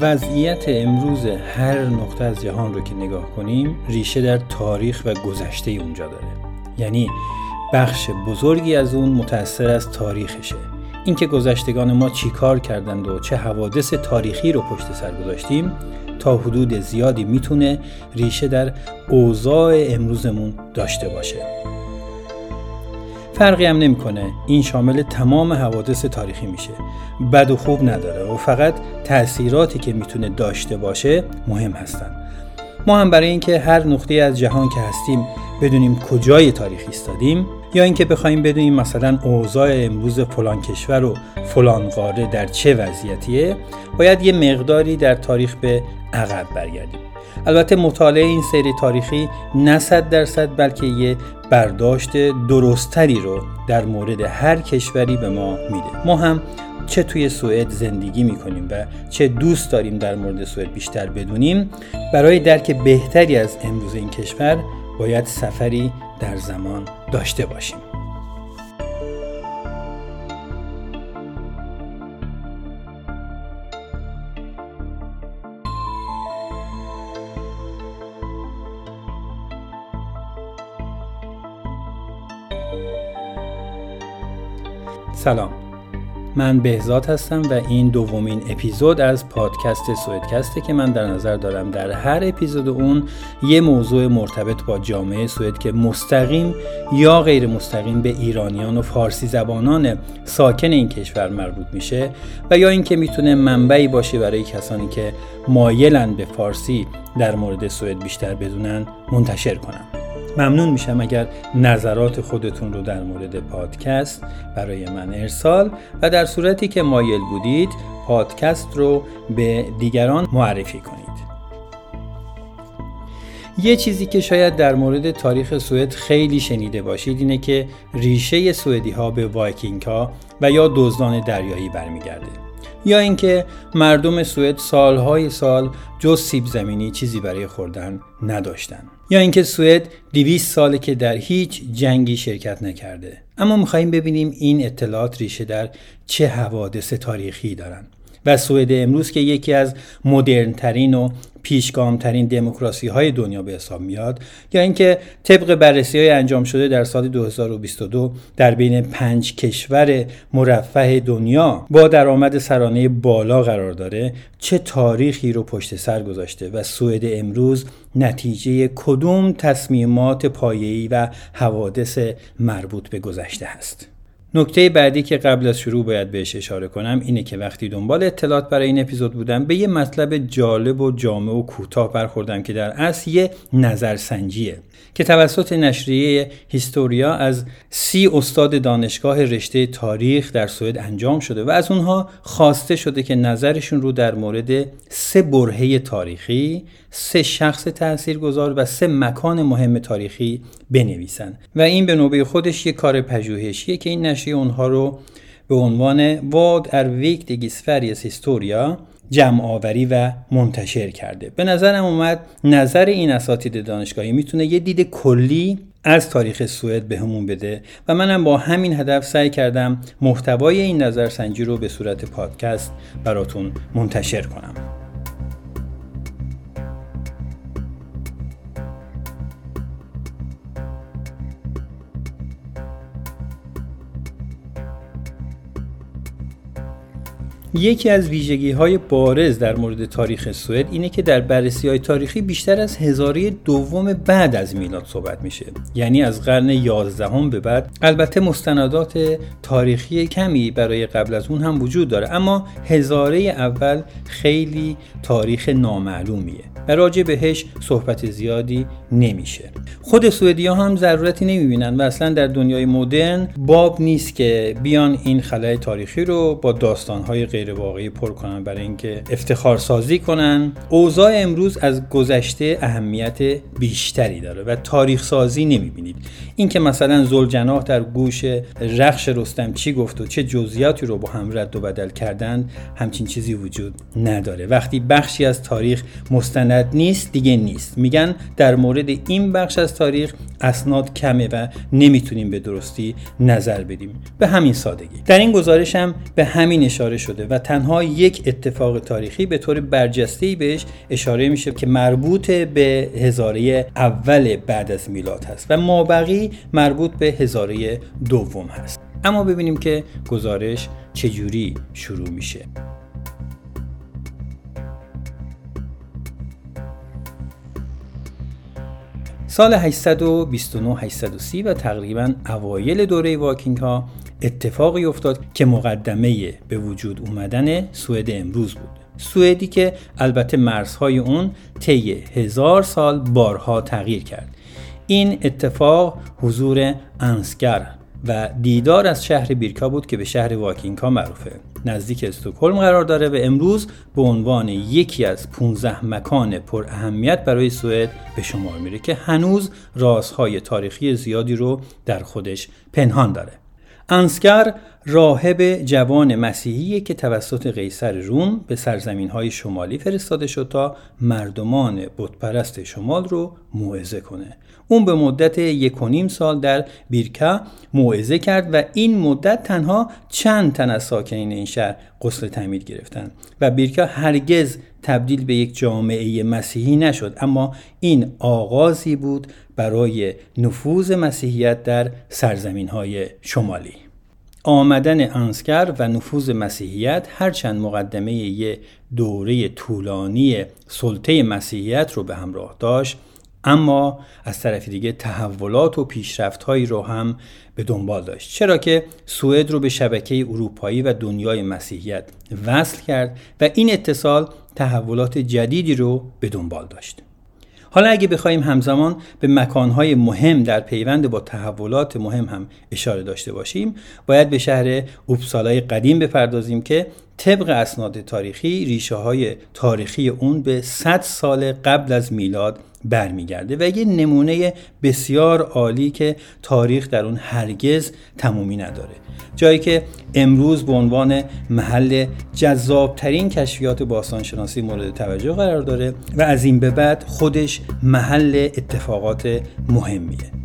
وضعیت امروز هر نقطه از جهان رو که نگاه کنیم ریشه در تاریخ و گذشته اونجا داره. یعنی بخش بزرگی از اون متأثر از تاریخشه. اینکه گذشتگان ما چیکار کردند و چه حوادث تاریخی رو پشت سر گذاشتیم تا حدود زیادی می‌تونه ریشه در اوضاع امروزمون داشته باشه. فرقی هم نمی‌کنه. این شامل تمام حوادث تاریخی میشه. بد و خوب نداره و فقط تاثیراتی که می‌تونه داشته باشه مهم هستن. ما هم برای اینکه هر نقطه از جهان که هستیم بدونیم کجای تاریخ ایستادیم یا اینکه بخوایم بدونیم مثلا اوضاع امروز فلان کشور و فلان قاره در چه وضعیتیه باید یه مقداری در تاریخ به عقب برگردیم. البته مطالعه این سری تاریخی نه صد درصد بلکه یه برداشت درستری رو در مورد هر کشوری به ما میده. ما هم چه توی سوئد زندگی می‌کنیم و چه دوست داریم در مورد سوئد بیشتر بدونیم برای درک بهتری از امروز این کشور باید سفری در زمان داشته باشیم. سلام. من بهزاد هستم و این دومین اپیزود از پادکست سوئدکسته که من در نظر دارم در هر اپیزود اون یه موضوع مرتبط با جامعه سوئد که مستقیم یا غیر مستقیم به ایرانیان و فارسی زبانان ساکن این کشور مربوط میشه و یا اینکه می‌تونه منبعی باشه برای کسانی که مایلن به فارسی در مورد سوئد بیشتر بدونن منتشر کنم ممنون میشم اگر نظرات خودتون رو در مورد پادکست برای من ارسال و در صورتی که مایل بودید پادکست رو به دیگران معرفی کنید. یه چیزی که شاید در مورد تاریخ سوئد خیلی شنیده باشید اینه که ریشه سوئدی ها به وایکینگ ها و یا دزدان دریایی برمیگرده. یا اینکه مردم سوئد سالهای سال جز سیب زمینی چیزی برای خوردن نداشتن. یا اینکه سوئد 200 ساله که در هیچ جنگی شرکت نکرده. اما می‌خواهیم ببینیم این اطلاعات ریشه در چه حوادث تاریخی دارند و سوئد امروز که یکی از مدرنترین و پیشگامترین دموکراسی های دنیا به حساب میاد یا اینکه طبق بررسی های انجام شده در سال 2022 در بین پنج کشور مرفه دنیا با درآمد سرانه بالا قرار داره چه تاریخی رو پشت سر گذاشته و سوئد امروز نتیجه کدوم تصمیمات پایه‌ای و حوادث مربوط به گذشته هست؟ نکته بعدی که قبل از شروع باید بهش اشاره کنم اینه که وقتی دنبال اطلاعات برای این اپیزود بودم به یه مطلب جالب و جامع و کوتاه برخوردم که در اصل یه نظرسنجیه که توسط نشریه هیستوریا از سی استاد دانشگاه رشته تاریخ در سوئد انجام شده و از اونها خواسته شده که نظرشون رو در مورد سه برهه تاریخی، سه شخص تاثیرگذار و سه مکان مهم تاریخی بنویسن. و این به نوبه خودش یک کار پژوهشیه که این نشریه اونها رو به عنوان واد ار ویکتیگ سفریس هیستوریا جمع آوری و منتشر کرده. به نظرم اومد نظر این اساتید دانشگاهی می‌تونه یه دید کلی از تاریخ سوئد بهمون به بده و منم با همین هدف سعی کردم محتوای این نظرسنجی رو به صورت پادکست براتون منتشر کنم. یکی از ویژگی های بارز در مورد تاریخ سوئد اینه که در بررسی های تاریخی بیشتر از هزاره دوم بعد از میلاد صحبت میشه. یعنی از قرن 11 به بعد. البته مستندات تاریخی کمی برای قبل از اون هم وجود داره اما هزاره اول خیلی تاریخ نامعلومیه و راجع بهش صحبت زیادی نمیشه. خود سوئدیا هم ضرورتی نمی‌بینن و اصلا در دنیای مدرن باب نیست که بیان این خلای تاریخی رو با داستانهای غیر واقعی پر کنن برای اینکه افتخار سازی کنن. اوضاع امروز از گذشته اهمیت بیشتری داره و تاریخ سازی نمی‌بینید. اینکه مثلا زلجناح در گوش رخش رستم چی گفت و چه جزئیاتی رو با هم رد و بدل کردن همچین چیزی وجود نداره. وقتی بخشی از تاریخ مستند نیست دیگه نیست. میگن در مورد این بخش از تاریخ اسناد کمه و نمی‌تونیم به درستی نظر بدیم. به همین سادگی. در این گزارش هم به همین اشاره شده و تنها یک اتفاق تاریخی به طور برجسته بهش اشاره میشه که مربوط به هزاره اول بعد از میلاد هست و مابقی مربوط به هزاره دوم هست. اما ببینیم که گزارش چجوری شروع میشه. سال 829 830 و تقریبا اوایل دوره واکینگ ها اتفاقی افتاد که مقدمه به وجود اومدن سوئد امروز بود. سوئدی که البته مرزهای اون طی هزار سال بارها تغییر کرد. این اتفاق حضور انسگر و دیدار از شهر بیرکا بود که به شهر واکینگا معروفه. نزدیک استکهلم قرار داره و امروز به عنوان یکی از 15 مکان پر اهمیت برای سوئد به شمار میره که هنوز رازهای تاریخی زیادی رو در خودش پنهان داره. انسگر راهب جوان مسیحی که توسط قیصر روم به سرزمین های شمالی فرستاده شد تا مردمان بتپرست شمال رو موعظه کنه. اون به مدت یک و نیم سال در بیرکا موعظه کرد و این مدت تنها چند تن از ساکنین این شهر غسل تعمید گرفتند و بیرکا هرگز تبدیل به یک جامعه مسیحی نشد. اما این آغازی بود برای نفوذ مسیحیت در سرزمین های شمالی. آمدن انسکر و نفوذ مسیحیت هرچند مقدمه یه دوره طولانی سلطه مسیحیت رو به همراه داشت اما از طرف دیگه تحولات و پیشرفت هایی رو هم به دنبال داشت. چرا که سوئد رو به شبکه اروپایی و دنیای مسیحیت وصل کرد و این اتصال تحولات جدیدی رو به دنبال داشت. حالا اگه بخوایم همزمان به مکانهای مهم در پیوند با تحولات مهم هم اشاره داشته باشیم باید به شهر اوبسالای قدیم بپردازیم که طبق اسناد تاریخی ریشه های تاریخی اون به 100 سال قبل از میلاد برمیگرده و یه نمونه بسیار عالی که تاریخ در اون هرگز تمومی نداره. جایی که امروز به عنوان محل جذابترین کشفیات باستانشناسی مورد توجه قرار داره و از این به بعد خودش محل اتفاقات مهمیه.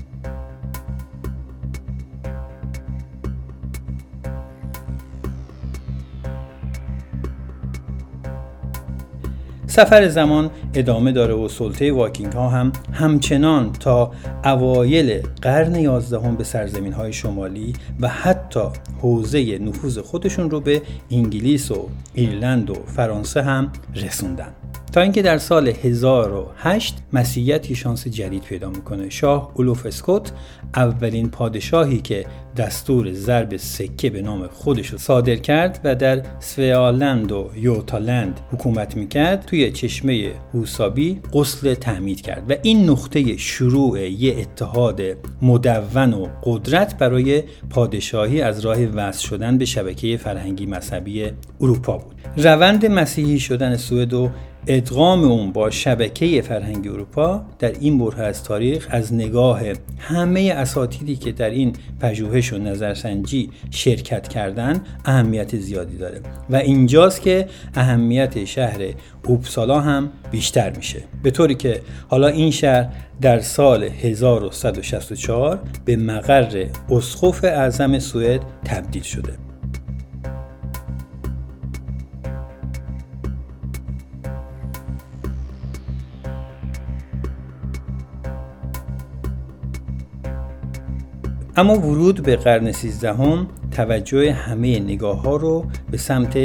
سفر زمان ادامه داره و سلطه واکینگ ها هم همچنان تا اوایل قرن یازدهم به سرزمین های شمالی و حتی حوزه نفوذ خودشون رو به انگلیس و ایرلند و فرانسه هم رسوندن. تا اینکه در سال 1008 مسیحیت شانس جدید پیدا می‌کنه. شاه اولوف اسکوت اولین پادشاهی که دستور ضرب سکه به نام خودش رو صادر کرد و در سویالند و یوتالند حکومت می‌کرد توی چشمه هوسابی قسل تعمید کرد و این نقطه شروع یه اتحاد مدون و قدرت برای پادشاهی از راه وصل شدن به شبکه فرهنگی مذهبی اروپا بود. روند مسیحی شدن سوئد و ادغام اون با شبکه فرهنگی اروپا در این بره از تاریخ از نگاه همه اساتیدی که در این پژوهش و نظرسنجی شرکت کردن اهمیت زیادی داره و اینجاست که اهمیت شهر اوبسالا هم بیشتر میشه. به طوری که حالا این شهر در سال 1164 به مقر اسقف اعظم سوئد تبدیل شده. اما ورود به قرن سیزدهم توجه همه نگاه ها رو به سمت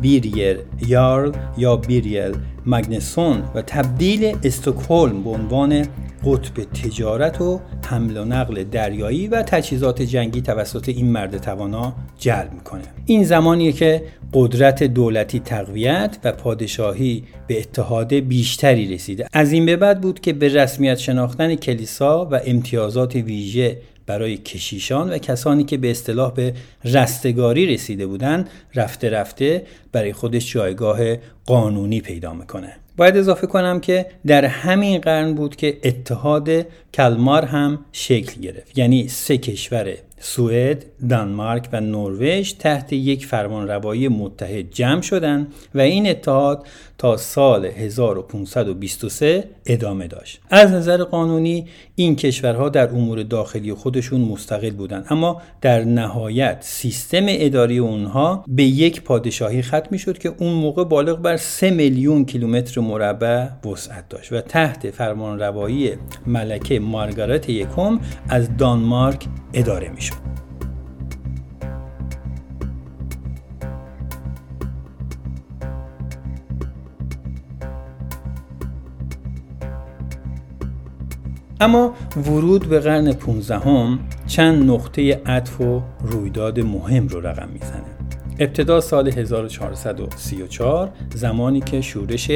بیریر یارل یا بیریل مگنسون و تبدیل استکهلم به عنوان قطب تجارت و حمل و نقل دریایی و تجهیزات جنگی توسط این مرد توانا جلب می‌کنه. این زمانیه که قدرت دولتی تقویت و پادشاهی به اتحاد بیشتری رسیده. از این به بعد بود که به رسمیت شناختن کلیسا و امتیازات ویژه برای کشیشان و کسانی که به اصطلاح به رستگاری رسیده بودند رفته رفته برای خودش جایگاه قانونی پیدا می‌کنه. باید اضافه کنم که در همین قرن بود که اتحاد کلمار هم شکل گرفت. یعنی سه کشور سوئد، دانمارک و نروژ تحت یک فرمان روایی متحد جمع شدند و این اتحاد تا سال 1523 ادامه داشت. از نظر قانونی این کشورها در امور داخلی خودشون مستقل بودند اما در نهایت سیستم اداری اونها به یک پادشاهی ختم شد که اون موقع بالغ بر 3 میلیون کیلومتر مربع وسعت داشت و تحت فرمان روایی ملکه مارگارت یکم از دانمارک اداره می اما ورود به قرن 15 هم چند نقطه عطف و رویداد مهم رو رقم می‌زنه. ابتدا سال 1434 زمانی که شورش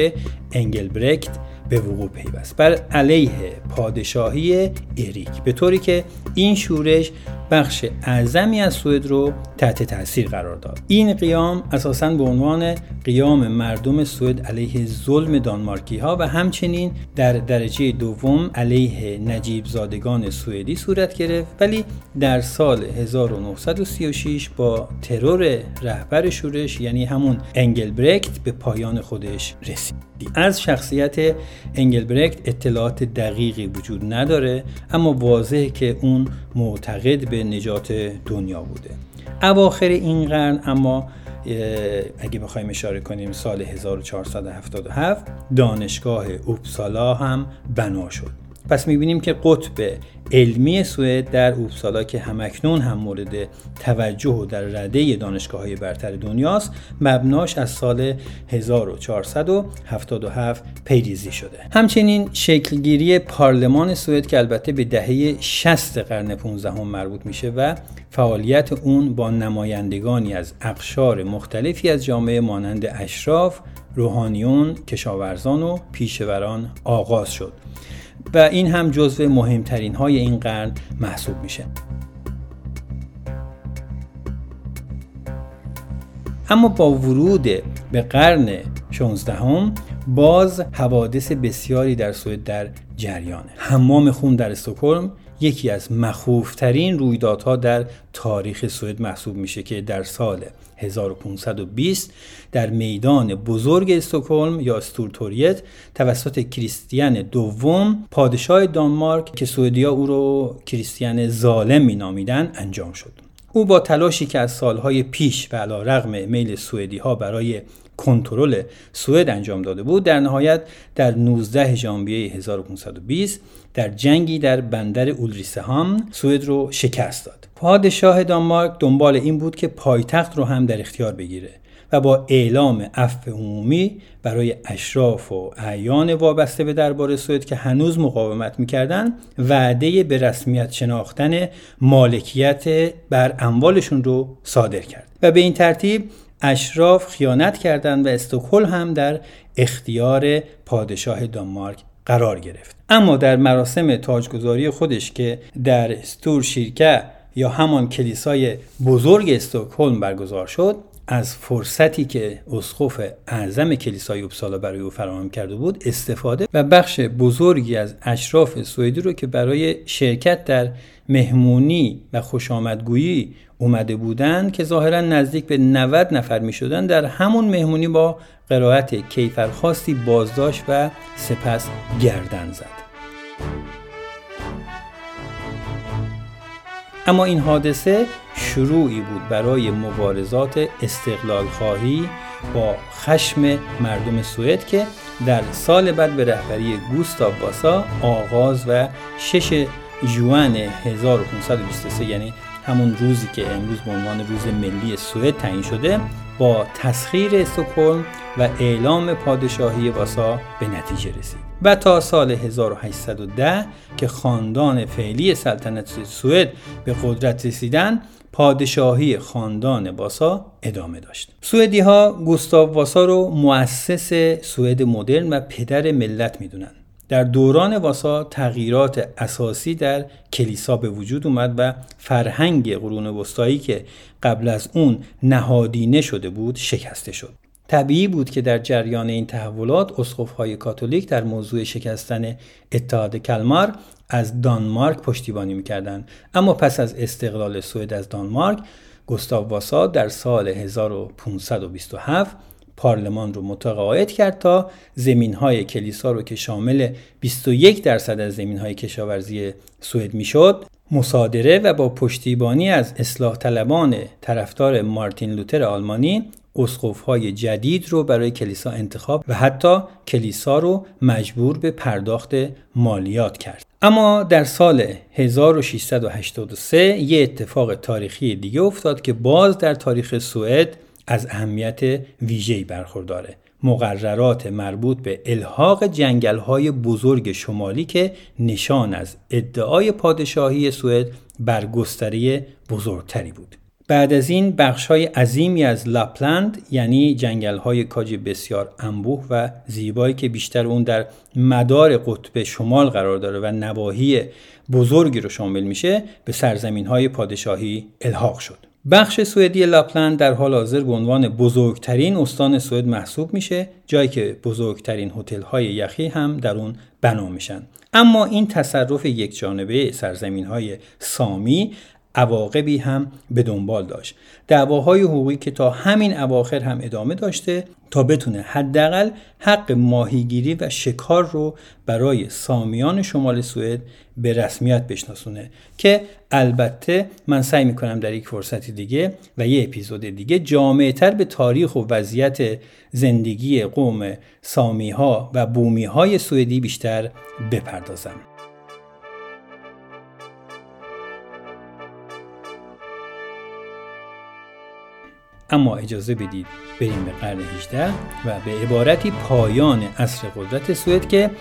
انگلبرکت به وقوع پیوست بر علیه پادشاهی اریک به طوری که این شورش بخش اعظمی از سوئد رو تحت تاثیر قرار داد. این قیام اساسا به عنوان قیام مردم سوئد علیه ظلم دانمارکی ها و همچنین در درجه دوم علیه نجیب زادگان سوئدی صورت گرفت ولی در سال 1936 با ترور رهبر شورش یعنی همون انگلبرکت به پایان خودش رسید. از شخصیت انگلبرکت اطلاعات دقیقی وجود نداره اما واضحه که اون معتقد به نجات دنیا بوده. اواخر این قرن اما اگه بخوایم اشاره کنیم سال 1477 دانشگاه اوپسالا هم بنا شد. پس می‌بینیم که قطب علمی سوئد در اوپسالا که همکنون هم مورد توجه و در رده دانشگاه های برتر دنیاست مبناش از سال 1477 پیریزی شده. همچنین شکلگیری پارلمان سوئد که البته به دهه 60 قرن 15 هم مربوط میشه و فعالیت اون با نمایندگانی از اقشار مختلفی از جامعه مانند اشراف، روحانیون، کشاورزان و پیشوران آغاز شد. و این هم جزو مهمترین های این قرن محسوب میشه. اما با ورود به قرن 16 هم باز حوادث بسیاری در سوئد در جریانه. حمام خون در استکهلم یکی از مخوفترین رویدادها در تاریخ سوئد محسوب میشه که در سال 1520 در میدان بزرگ استکهلم یا استورتوریت توسط کریستیان دوم پادشاه دانمارک که سوئدیا او رو کریستیان ظالم مینامیدن انجام شد. او با تلاشی که از سالهای پیش علی رغم میل سوئدی ها برای کنترل سوئد انجام داده بود در نهایت در 19 ژانویه 1520 در جنگی در بندر اولریسهامن سوئد رو شکست داد. پادشاه دانمارک دنبال این بود که پایتخت رو هم در اختیار بگیره. و با اعلام عفو عمومی برای اشراف و اعیان وابسته به دربار سوئد که هنوز مقاومت می‌کردند وعده به رسمیت شناختن مالکیت بر اموالشون رو صادر کرد. و به این ترتیب اشراف خیانت کردند و استکهل هم در اختیار پادشاه دانمارک قرار گرفت. اما در مراسم تاجگذاری خودش که در استور شیرکه یا همان کلیسای بزرگ استکهلم برگزار شد از فرصتی که اسقف اعظم کلیسای اوبسالا برای او فراهم کرده بود استفاده و بخش بزرگی از اشراف سوئدی رو که برای شرکت در مهمونی و خوشامدگویی اومده بودند که ظاهرا نزدیک به 90 نفر می شدن در همون مهمونی با قرائت کیفرخواستی بازداشت و سپس گردن زد. اما این حادثه شروعی بود برای مبارزات استقلال خواهی با خشم مردم سوئد که در سال بعد به رهبری گوستاو واسا آغاز و 6 جوان 1523 یعنی همون روزی که امروز به عنوان روز ملی سوئد تعیین شده با تسخیر استکهلم و اعلام پادشاهی واسا به نتیجه رسید. و تا سال 1810 که خاندان فعلی سلطنت سوئد به قدرت رسیدن پادشاهی خاندان واسا ادامه داشت. سوئدی ها گوستاو واسا رو مؤسس سوئد مدرن و پدر ملت می‌دونن. در دوران واسا تغییرات اساسی در کلیسا به وجود اومد و فرهنگ قرون وسطایی که قبل از اون نهادینه شده بود شکسته شد. طبیعی بود که در جریان این تحولات اسقف‌های کاتولیک در موضوع شکستن اتحاد کلمار از دانمارک پشتیبانی می‌کردند. اما پس از استقلال سوئد از دانمارک گستاو واسا در سال 1527 پارلمان رو متقاعد کرد تا زمین های کلیسا رو که شامل 21 درصد از زمین های کشاورزی سوئد می‌شد مصادره و با پشتیبانی از اصلاح طلبان طرفدار مارتین لوتر آلمانی اسقف های جدید رو برای کلیسا انتخاب و حتی کلیسا رو مجبور به پرداخت مالیات کرد. اما در سال 1683 یه اتفاق تاریخی دیگه افتاد که باز در تاریخ سوئد از اهمیت ویژه‌ای برخورداره. مقررات مربوط به الحاق جنگل های بزرگ شمالی که نشان از ادعای پادشاهی سوئد بر گستره بزرگتری بود. بعد از این بخش های عظیمی از لاپلند یعنی جنگل های کاج بسیار انبوه و زیبایی که بیشتر اون در مدار قطب شمال قرار داره و نواحی بزرگی رو شامل میشه به سرزمین های پادشاهی الحاق شد. بخش سوئدی لاپلند در حال حاضر به عنوان بزرگترین استان سوئد محسوب میشه جایی که بزرگترین هتل های یخی هم در اون بنا میشن اما این تصرف یک جانبه سرزمین های سامی عواقبی هم به دنبال داشت. دعواهای حقوقی که تا همین اواخر هم ادامه داشته تا بتونه حداقل حق ماهیگیری و شکار رو برای سامیان شمال سوئد به رسمیت بشناسونه که البته من سعی می‌کنم در یک فرصتی دیگه و یه اپیزود دیگه جامعه تر به تاریخ و وضعیت زندگی قوم سامی ها و بومی های سوئدی بیشتر بپردازم. اما اجازه بدید بریم به قرن 18 و به عبارتی پایان عصر قدرت سوئد که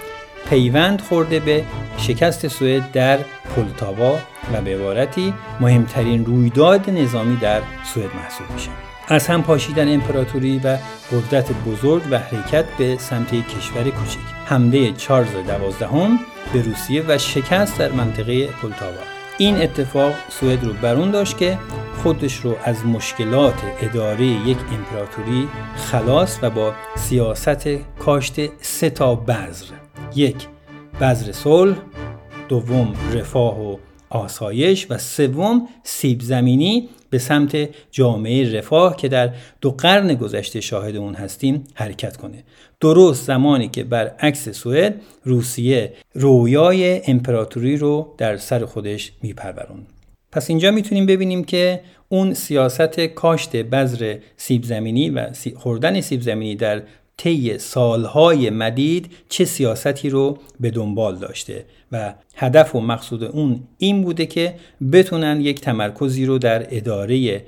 پیوند خورده به شکست سوئد در پولتاوا و به عبارتی مهمترین رویداد نظامی در سوئد محسوب میشه. از هم پاشیدن امپراتوری و قدرت بزرگ و حرکت به سمت کشور کوچک. حمله چارلز دوازدهم به روسیه و شکست در منطقه پولتاوا. این اتفاق سوئد رو برون داشت که خودش رو از مشکلات اداره یک امپراتوری خلاص و با سیاست کاشت سه تا بذر. یک بذر صلح دوم رفاه و آسایش و سوم سیب زمینی به سمت جامعه رفاه که در دو قرن گذشته شاهد اون هستیم حرکت کنه. درست زمانی که برعکس سوئد روسیه رویای امپراتوری رو در سر خودش میپرورون پس اینجا می‌تونیم ببینیم که اون سیاست کاشت بذر سیب زمینی و خوردن سیب زمینی در طی سالهای مدید چه سیاستی رو به دنبال داشته و هدف و مقصود اون این بوده که بتونن یک تمرکزی رو در اداره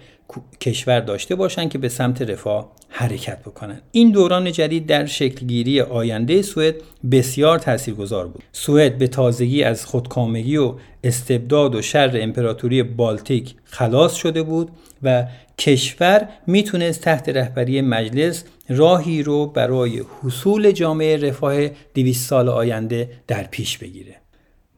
کشور داشته باشن که به سمت رفاه حرکت بکنن. این دوران جدید در شکلگیری آینده سوئد بسیار تاثیرگذار بود. سوئد به تازگی از خودکامگی و استبداد و شر امپراتوری بالتیک خلاص شده بود و کشور می‌تونست تحت رهبری مجلس راهی رو برای حصول جامعه رفاه 200 سال آینده در پیش بگیره.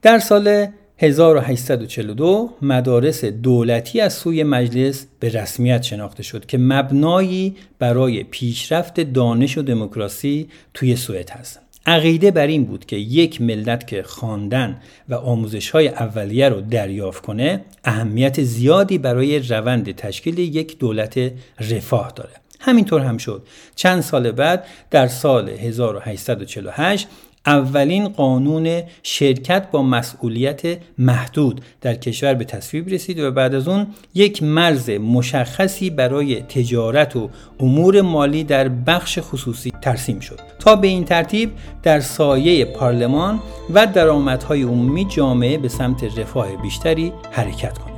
در سال 1842 مدارس دولتی از سوی مجلس به رسمیت شناخته شد که مبنایی برای پیشرفت دانش و دموکراسی توی سوئد هست. عقیده بر این بود که یک ملت که خواندن و آموزش های اولیه رو دریافت کنه اهمیت زیادی برای روند تشکیل یک دولت رفاه داره. همینطور هم شد. چند سال بعد در سال 1848 اولین قانون شرکت با مسئولیت محدود در کشور به تصویب رسید و بعد از اون یک مرز مشخصی برای تجارت و امور مالی در بخش خصوصی ترسیم شد. تا به این ترتیب در سایه پارلمان و درآمدهای عمومی جامعه به سمت رفاه بیشتری حرکت کند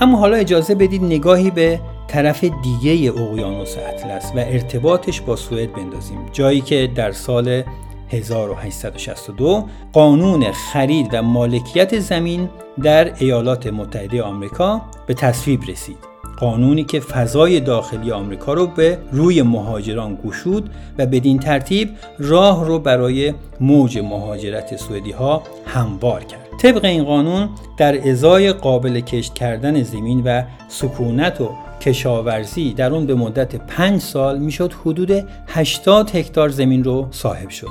اما حالا اجازه بدید نگاهی به طرف دیگه اقیانوس اطلس و ارتباطش با سوئد بندازیم. جایی که در سال 1862 قانون خرید و مالکیت زمین در ایالات متحده آمریکا به تصویب رسید. قانونی که فضای داخلی آمریکا رو به روی مهاجران گشود و بدین ترتیب راه رو برای موج مهاجرت سوئدی ها هموار کرد. طبق این قانون در ازای قابل کشت کردن زمین و سکونت و کشاورزی در اون به مدت پنج سال می‌شد حدود 80 هکتار زمین رو صاحب شد.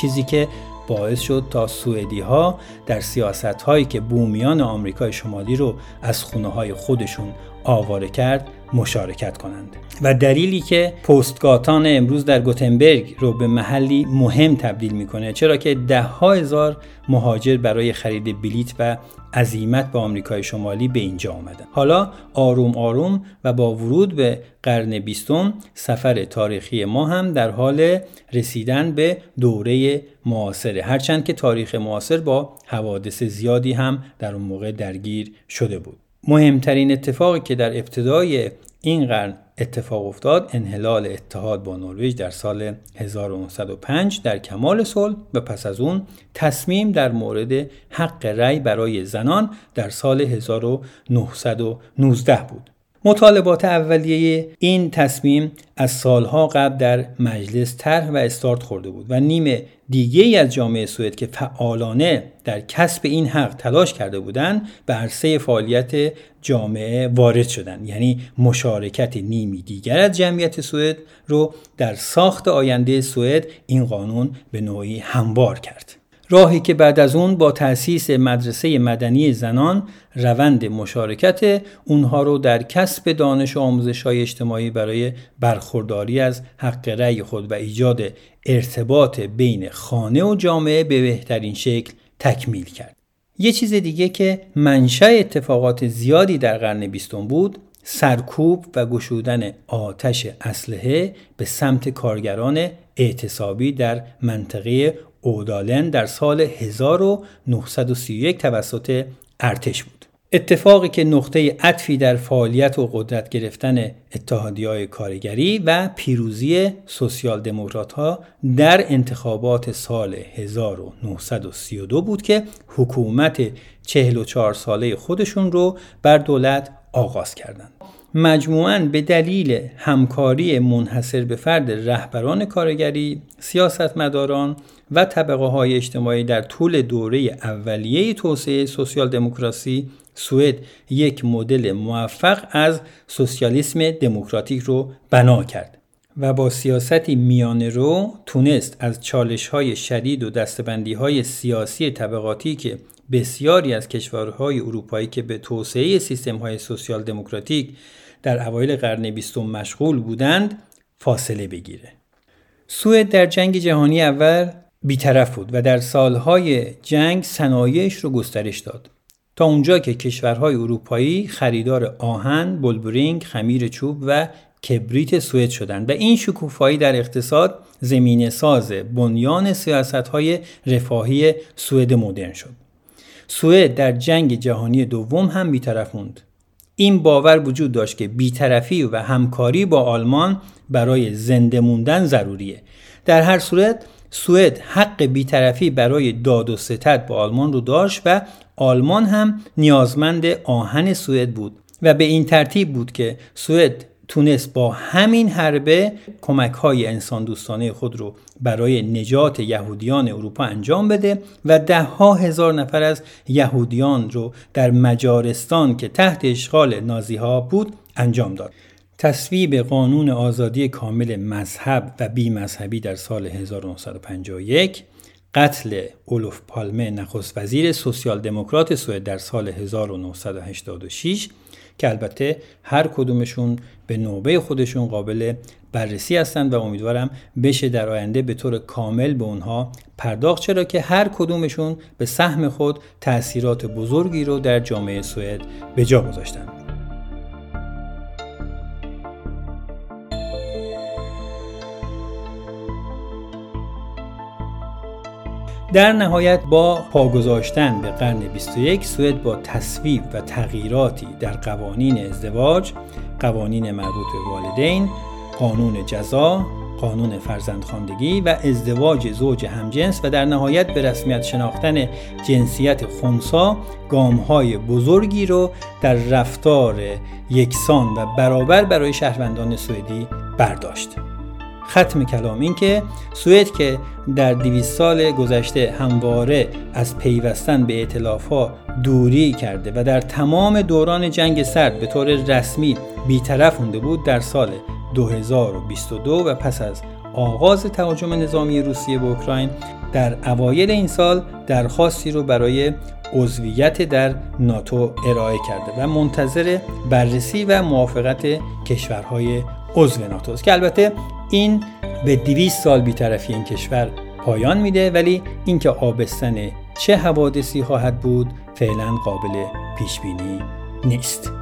چیزی که باعث شد تا سوئدی ها در سیاست هایی که بومیان آمریکای شمالی رو از خونه های خودشون آواره کرد مشارکت کنند. و دلیلی که پستگاتان امروز در گوتنبرگ رو به محلی مهم تبدیل می‌کنه چرا که ده ها هزار مهاجر برای خرید بلیت و عزیمت به آمریکای شمالی به اینجا آمدن. حالا آروم آروم و با ورود به قرن بیستم سفر تاریخی ما هم در حال رسیدن به دوره معاصره. هرچند که تاریخ معاصر با حوادث زیادی هم در اون موقع درگیر شده بود. مهمترین اتفاقی که در ابتدای این قرن اتفاق افتاد انحلال اتحاد با نروژ در سال 1905 در کمال صلح و پس از اون تصمیم در مورد حق رأی برای زنان در سال 1919 بود. مطالبات اولیه این تصمیم از سالها قبل در مجلس طرح و استارت خورده بود و نیم دیگه ای از جامعه سوئد که فعالانه در کسب این حق تلاش کرده بودند به عرصه فعالیت جامعه وارد شدند یعنی مشارکت نیمی دیگر از جمعیت سوئد رو در ساخت آینده سوئد این قانون به نوعی هموار کرد. راهی که بعد از اون با تأسیس مدرسه مدنی زنان روند مشارکت اونها رو در کسب دانش و آموزش های اجتماعی برای برخورداری از حق رأی خود و ایجاد ارتباط بین خانه و جامعه به بهترین شکل تکمیل کرد. یه چیز دیگه که منشأ اتفاقات زیادی در قرن بیستم بود سرکوب و گشودن آتش اسلحه به سمت کارگران اعتصابی در منطقه اودالن در سال 1931 توسط ارتش بود. اتفاقی که نقطه عطفی در فعالیت و قدرت گرفتن اتحادی های کارگری و پیروزی سوسیال دموکرات ها در انتخابات سال 1932 بود که حکومت 44 ساله خودشون رو بر دولت آغاز کردند. مجموعاً به دلیل همکاری منحصر به فرد رهبران کارگری، سیاستمداران و طبقه های اجتماعی در طول دوره اولیه توسعه سوسیال دموکراسی سوئد یک مدل موفق از سوسیالیسم دموکراتیک رو بنا کرد و با سیاستی میانه رو تونست از چالش های شدید و دستبندی های سیاسی طبقاتی که بسیاری از کشورهای اروپایی که به توسعه سیستم های سوسیال دموکراتیک در اوایل قرن بیستم مشغول بودند فاصله بگیره. سوئد در جنگ جهانی اول بیطرف بود و در سالهای جنگ صنایعش رو گسترش داد تا اونجا که کشورهای اروپایی خریدار آهن، بلبرینگ، خمیر چوب و کبریت سوئد شدند و این شکوفایی در اقتصاد زمینه ساز بنیان سیاست های رفاهی سوئد مدرن شد. سوئد در جنگ جهانی دوم هم بیطرف موند. این باور وجود داشت که بیطرفی و همکاری با آلمان برای زنده موندن ضروریه. در هر صورت سوئد حق بیطرفی برای داد و ستد با آلمان رو داشت و آلمان هم نیازمند آهن سوئد بود و به این ترتیب بود که سوئد تونست با همین حربه کمک های انسان دوستانه خود رو برای نجات یهودیان اروپا انجام بده و ده ها هزار نفر از یهودیان رو در مجارستان که تحت اشغال نازی ها بود انجام داد. تصویب قانون آزادی کامل مذهب و بی مذهبی در سال 1951 قتل اولوف پالمه نخست وزیر سوسیال دموکرات سوئد در سال 1986 که البته هر کدومشون به نوبه خودشون قابل بررسی هستند و امیدوارم بشه در آینده به طور کامل به اونها پرداخت چرا که هر کدومشون به سهم خود تاثیرات بزرگی رو در جامعه سوئد به جا گذاشتند. در نهایت با پاگذاشتن به قرن 21 سوئد با تصویب و تغییراتی در قوانین ازدواج، قوانین مربوط به والدین، قانون جزا، قانون فرزندخواندگی و ازدواج زوج همجنس و در نهایت به رسمیت شناختن جنسیت خونسا گامهای بزرگی رو در رفتار یکسان و برابر برای شهروندان سوئدی برداشت. ختم کلام. این که سوئد که در 200 سال گذشته همواره از پیوستن به ها دوری کرده و در تمام دوران جنگ سرد به طور رسمی بیطرف مونده بود در سال 2022 و پس از آغاز تهاجم نظامی روسیه به اوکراین در اوایل این سال درخواستی رو برای عضویت در ناتو ارائه کرده و منتظر بررسی و موافقت کشورهای عضو ناتو است که البته این به 200 سال بیطرفی این کشور پایان میده ولی اینکه آبستن چه حوادثی خواهد بود فعلا قابل پیش بینی نیست.